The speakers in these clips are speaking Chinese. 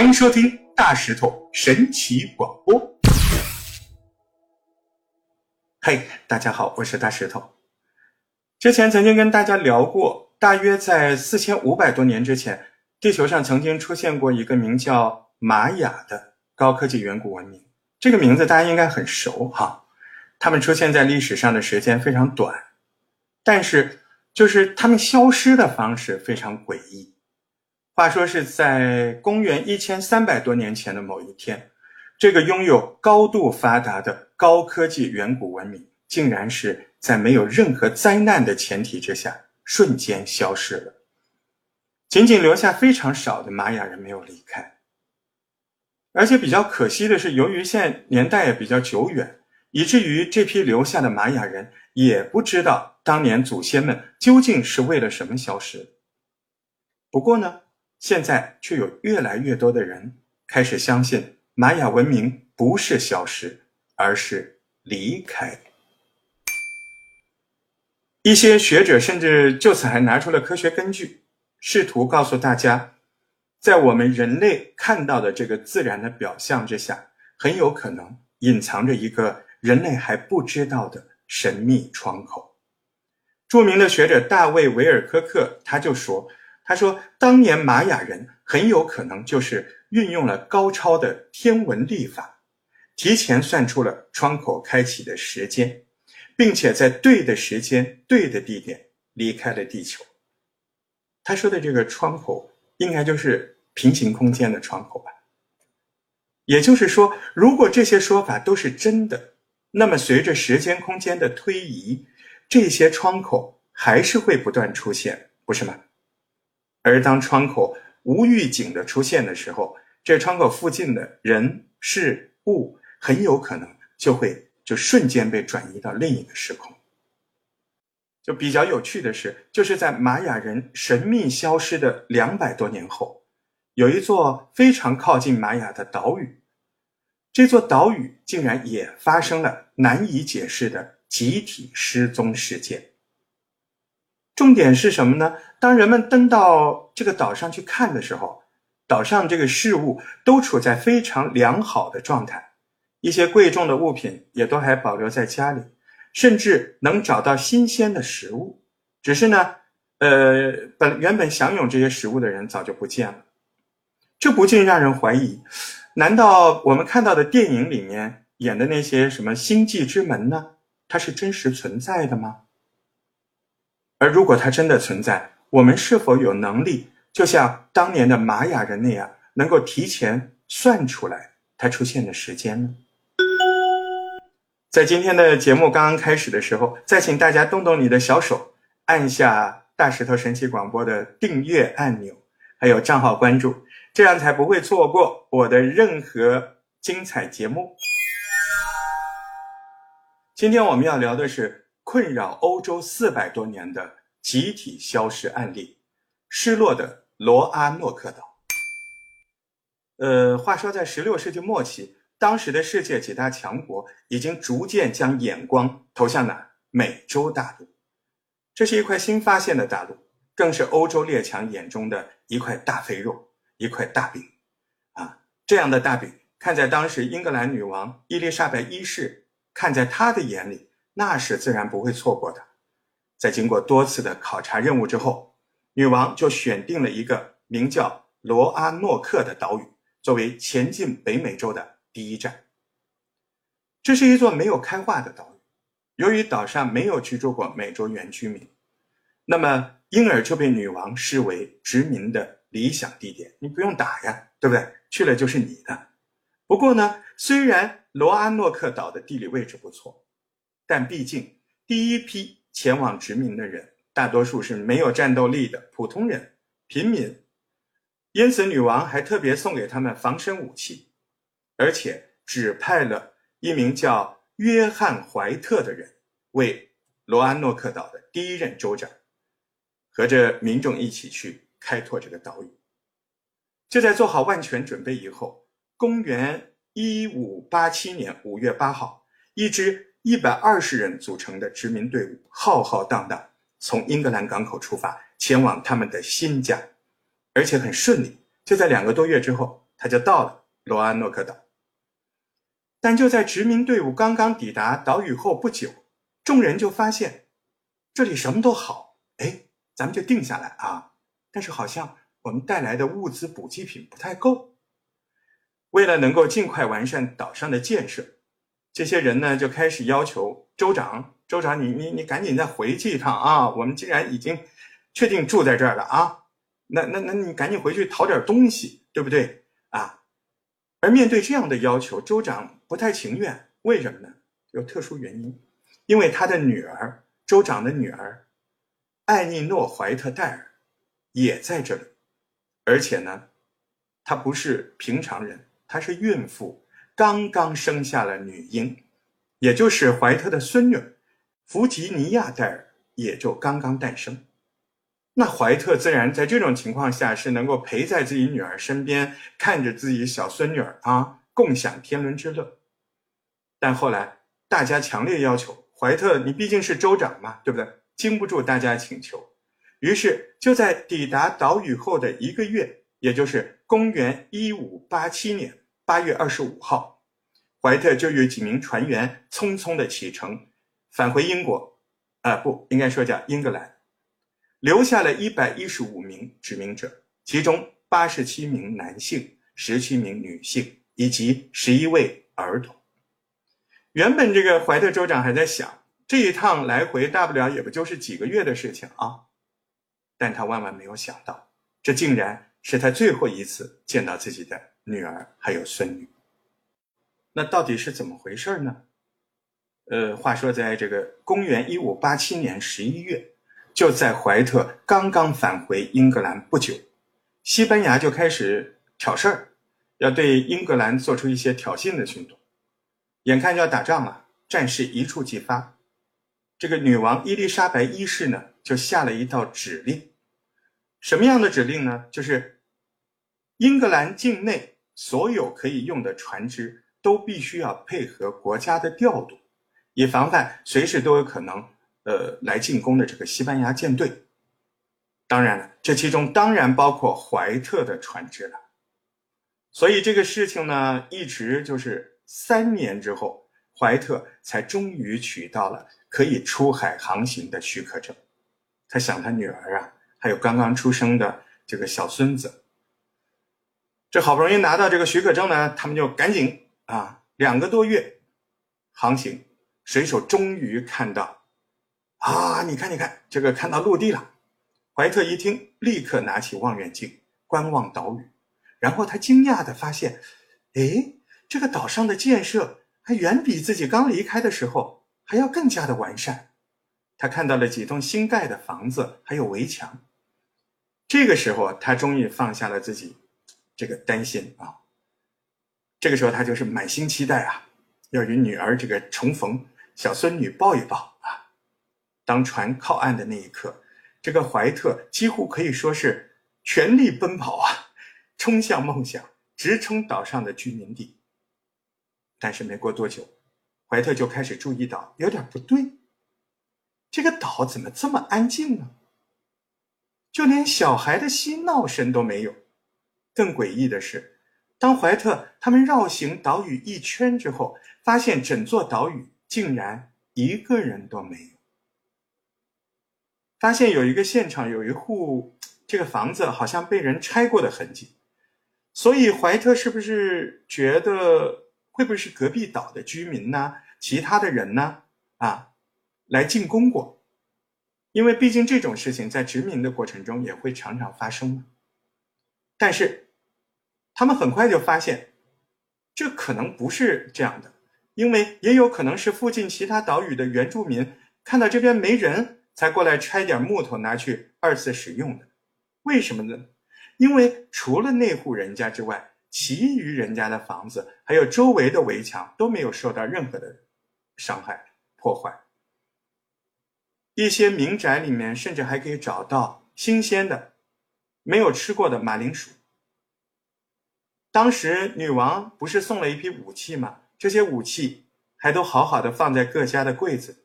欢迎收听大石头神奇广播。嘿，大家好，我是大石头。之前曾经跟大家聊过，大约在四千五百多年之前，地球上曾经出现过一个名叫玛雅的高科技远古文明。这个名字大家应该很熟哈。他们出现在历史上的时间非常短，但是就是他们消失的方式非常诡异。话说是在公元一千三百多年前的某一天，这个拥有高度发达的高科技远古文明，竟然是在没有任何灾难的前提之下瞬间消失了，仅仅留下非常少的玛雅人没有离开。而且比较可惜的是，由于现在年代也比较久远，以至于这批留下的玛雅人也不知道当年祖先们究竟是为了什么消失。不过呢。现在却有越来越多的人开始相信玛雅文明不是消失，而是离开。一些学者甚至就此还拿出了科学根据，试图告诉大家，在我们人类看到的这个自然的表象之下，很有可能隐藏着一个人类还不知道的神秘窗口。著名的学者大卫·维尔科克他就说。他说：“当年玛雅人很有可能就是运用了高超的天文历法，提前算出了窗口开启的时间，并且在对的时间、对的地点离开了地球。”他说的这个窗口，应该就是平行空间的窗口吧？也就是说，如果这些说法都是真的，那么随着时间空间的推移，这些窗口还是会不断出现，不是吗？而当窗口无预警的出现的时候，这窗口附近的人事物很有可能就会就瞬间被转移到另一个时空。就比较有趣的是，就是在玛雅人神秘消失的两百多年后，有一座非常靠近玛雅的岛屿，这座岛屿竟然也发生了难以解释的集体失踪事件。重点是什么呢？当人们登到这个岛上去看的时候，岛上这个事物都处在非常良好的状态，一些贵重的物品也都还保留在家里，甚至能找到新鲜的食物。只是呢，呃，本原本享有这些食物的人早就不见了，这不禁让人怀疑：难道我们看到的电影里面演的那些什么星际之门呢？它是真实存在的吗？而如果它真的存在，我们是否有能力，就像当年的玛雅人那样，能够提前算出来它出现的时间呢？在今天的节目刚刚开始的时候，再请大家动动你的小手，按下大石头神奇广播的订阅按钮，还有账号关注，这样才不会错过我的任何精彩节目。今天我们要聊的是。困扰欧洲四百多年的集体消失案例，失落的罗阿诺克岛。呃，话说在十六世纪末期，当时的世界几大强国已经逐渐将眼光投向了？美洲大陆。这是一块新发现的大陆，更是欧洲列强眼中的一块大肥肉，一块大饼。啊，这样的大饼，看在当时英格兰女王伊丽莎白一世，看在她的眼里。那是自然不会错过的。在经过多次的考察任务之后，女王就选定了一个名叫罗阿诺克的岛屿，作为前进北美洲的第一站。这是一座没有开化的岛屿，由于岛上没有居住过美洲原居民，那么因而就被女王视为殖民的理想地点。你不用打呀，对不对？去了就是你的。不过呢，虽然罗阿诺克岛的地理位置不错。但毕竟，第一批前往殖民的人大多数是没有战斗力的普通人、平民，因此女王还特别送给他们防身武器，而且指派了一名叫约翰·怀特的人为罗安诺克岛的第一任州长，和着民众一起去开拓这个岛屿。就在做好万全准备以后，公元一五八七年五月八号，一支。一百二十人组成的殖民队伍浩浩荡荡从英格兰港口出发，前往他们的新家，而且很顺利。就在两个多月之后，他就到了罗安诺克岛。但就在殖民队伍刚刚抵达岛屿后不久，众人就发现这里什么都好，哎，咱们就定下来啊。但是好像我们带来的物资补给品不太够。为了能够尽快完善岛上的建设，这些人呢就开始要求州长：“州长，你你你赶紧再回去一趟啊！我们既然已经确定住在这儿了啊，那那那你赶紧回去讨点东西，对不对啊？”而面对这样的要求，州长不太情愿。为什么呢？有特殊原因，因为他的女儿，州长的女儿艾妮诺·怀特戴尔也在这里，而且呢，她不是平常人，她是孕妇，刚刚生下了女婴，也就是怀特的孙女弗吉尼亚·戴尔也就刚刚诞生。那怀特自然在这种情况下是能够陪在自己女儿身边，看着自己小孙女儿啊，共享天伦之乐。但后来大家强烈要求怀特，你毕竟是州长嘛，对不对？经不住大家请求，于是就在抵达岛屿后的一个月，也就是公元一五八七年八月二十五号，怀特就与几名船员匆匆的启程，返回英国，啊，不应该说叫英格兰。留下了一百一十五名殖民者，其中八十七名男性，十七名女性，以及十一位儿童。原本这个怀特州长还在想，这一趟来回大不了也不就是几个月的事情啊，但他万万没有想到，这竟然是他最后一次见到自己的女儿还有孙女。那到底是怎么回事呢？呃，话说在这个公元一五八七年十一月。就在怀特刚刚返回英格兰不久，西班牙就开始挑事儿，要对英格兰做出一些挑衅的行动。眼看要打仗了，战事一触即发。这个女王伊丽莎白一世呢，就下了一道指令。什么样的指令呢？就是英格兰境内所有可以用的船只都必须要配合国家的调度，以防范随时都有可能。呃，来进攻的这个西班牙舰队，当然了，这其中当然包括怀特的船只了。所以这个事情呢，一直就是三年之后，怀特才终于取到了可以出海航行的许可证。他想他女儿啊，还有刚刚出生的这个小孙子，这好不容易拿到这个许可证呢，他们就赶紧啊，两个多月航行，水手终于看到。啊，你看，你看，这个看到陆地了。怀特一听，立刻拿起望远镜观望岛屿，然后他惊讶的发现，哎，这个岛上的建设还远比自己刚离开的时候还要更加的完善。他看到了几栋新盖的房子，还有围墙。这个时候，他终于放下了自己这个担心啊。这个时候，他就是满心期待啊，要与女儿这个重逢，小孙女抱一抱啊。当船靠岸的那一刻，这个怀特几乎可以说是全力奔跑啊，冲向梦想，直冲岛上的居民地。但是没过多久，怀特就开始注意到有点不对，这个岛怎么这么安静呢？就连小孩的嬉闹声都没有。更诡异的是，当怀特他们绕行岛屿一圈之后，发现整座岛屿竟然一个人都没有。发现有一个现场，有一户这个房子好像被人拆过的痕迹，所以怀特是不是觉得会不会是隔壁岛的居民呢？其他的人呢？啊，来进攻过？因为毕竟这种事情在殖民的过程中也会常常发生嘛。但是他们很快就发现，这可能不是这样的，因为也有可能是附近其他岛屿的原住民看到这边没人。才过来拆点木头拿去二次使用的，为什么呢？因为除了那户人家之外，其余人家的房子还有周围的围墙都没有受到任何的伤害破坏。一些民宅里面甚至还可以找到新鲜的、没有吃过的马铃薯。当时女王不是送了一批武器吗？这些武器还都好好的放在各家的柜子。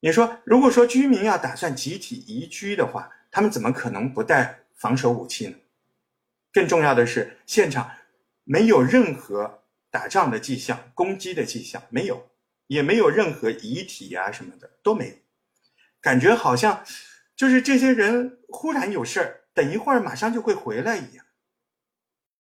你说，如果说居民要打算集体移居的话，他们怎么可能不带防守武器呢？更重要的是，现场没有任何打仗的迹象、攻击的迹象，没有，也没有任何遗体啊什么的都没有，感觉好像就是这些人忽然有事儿，等一会儿马上就会回来一样。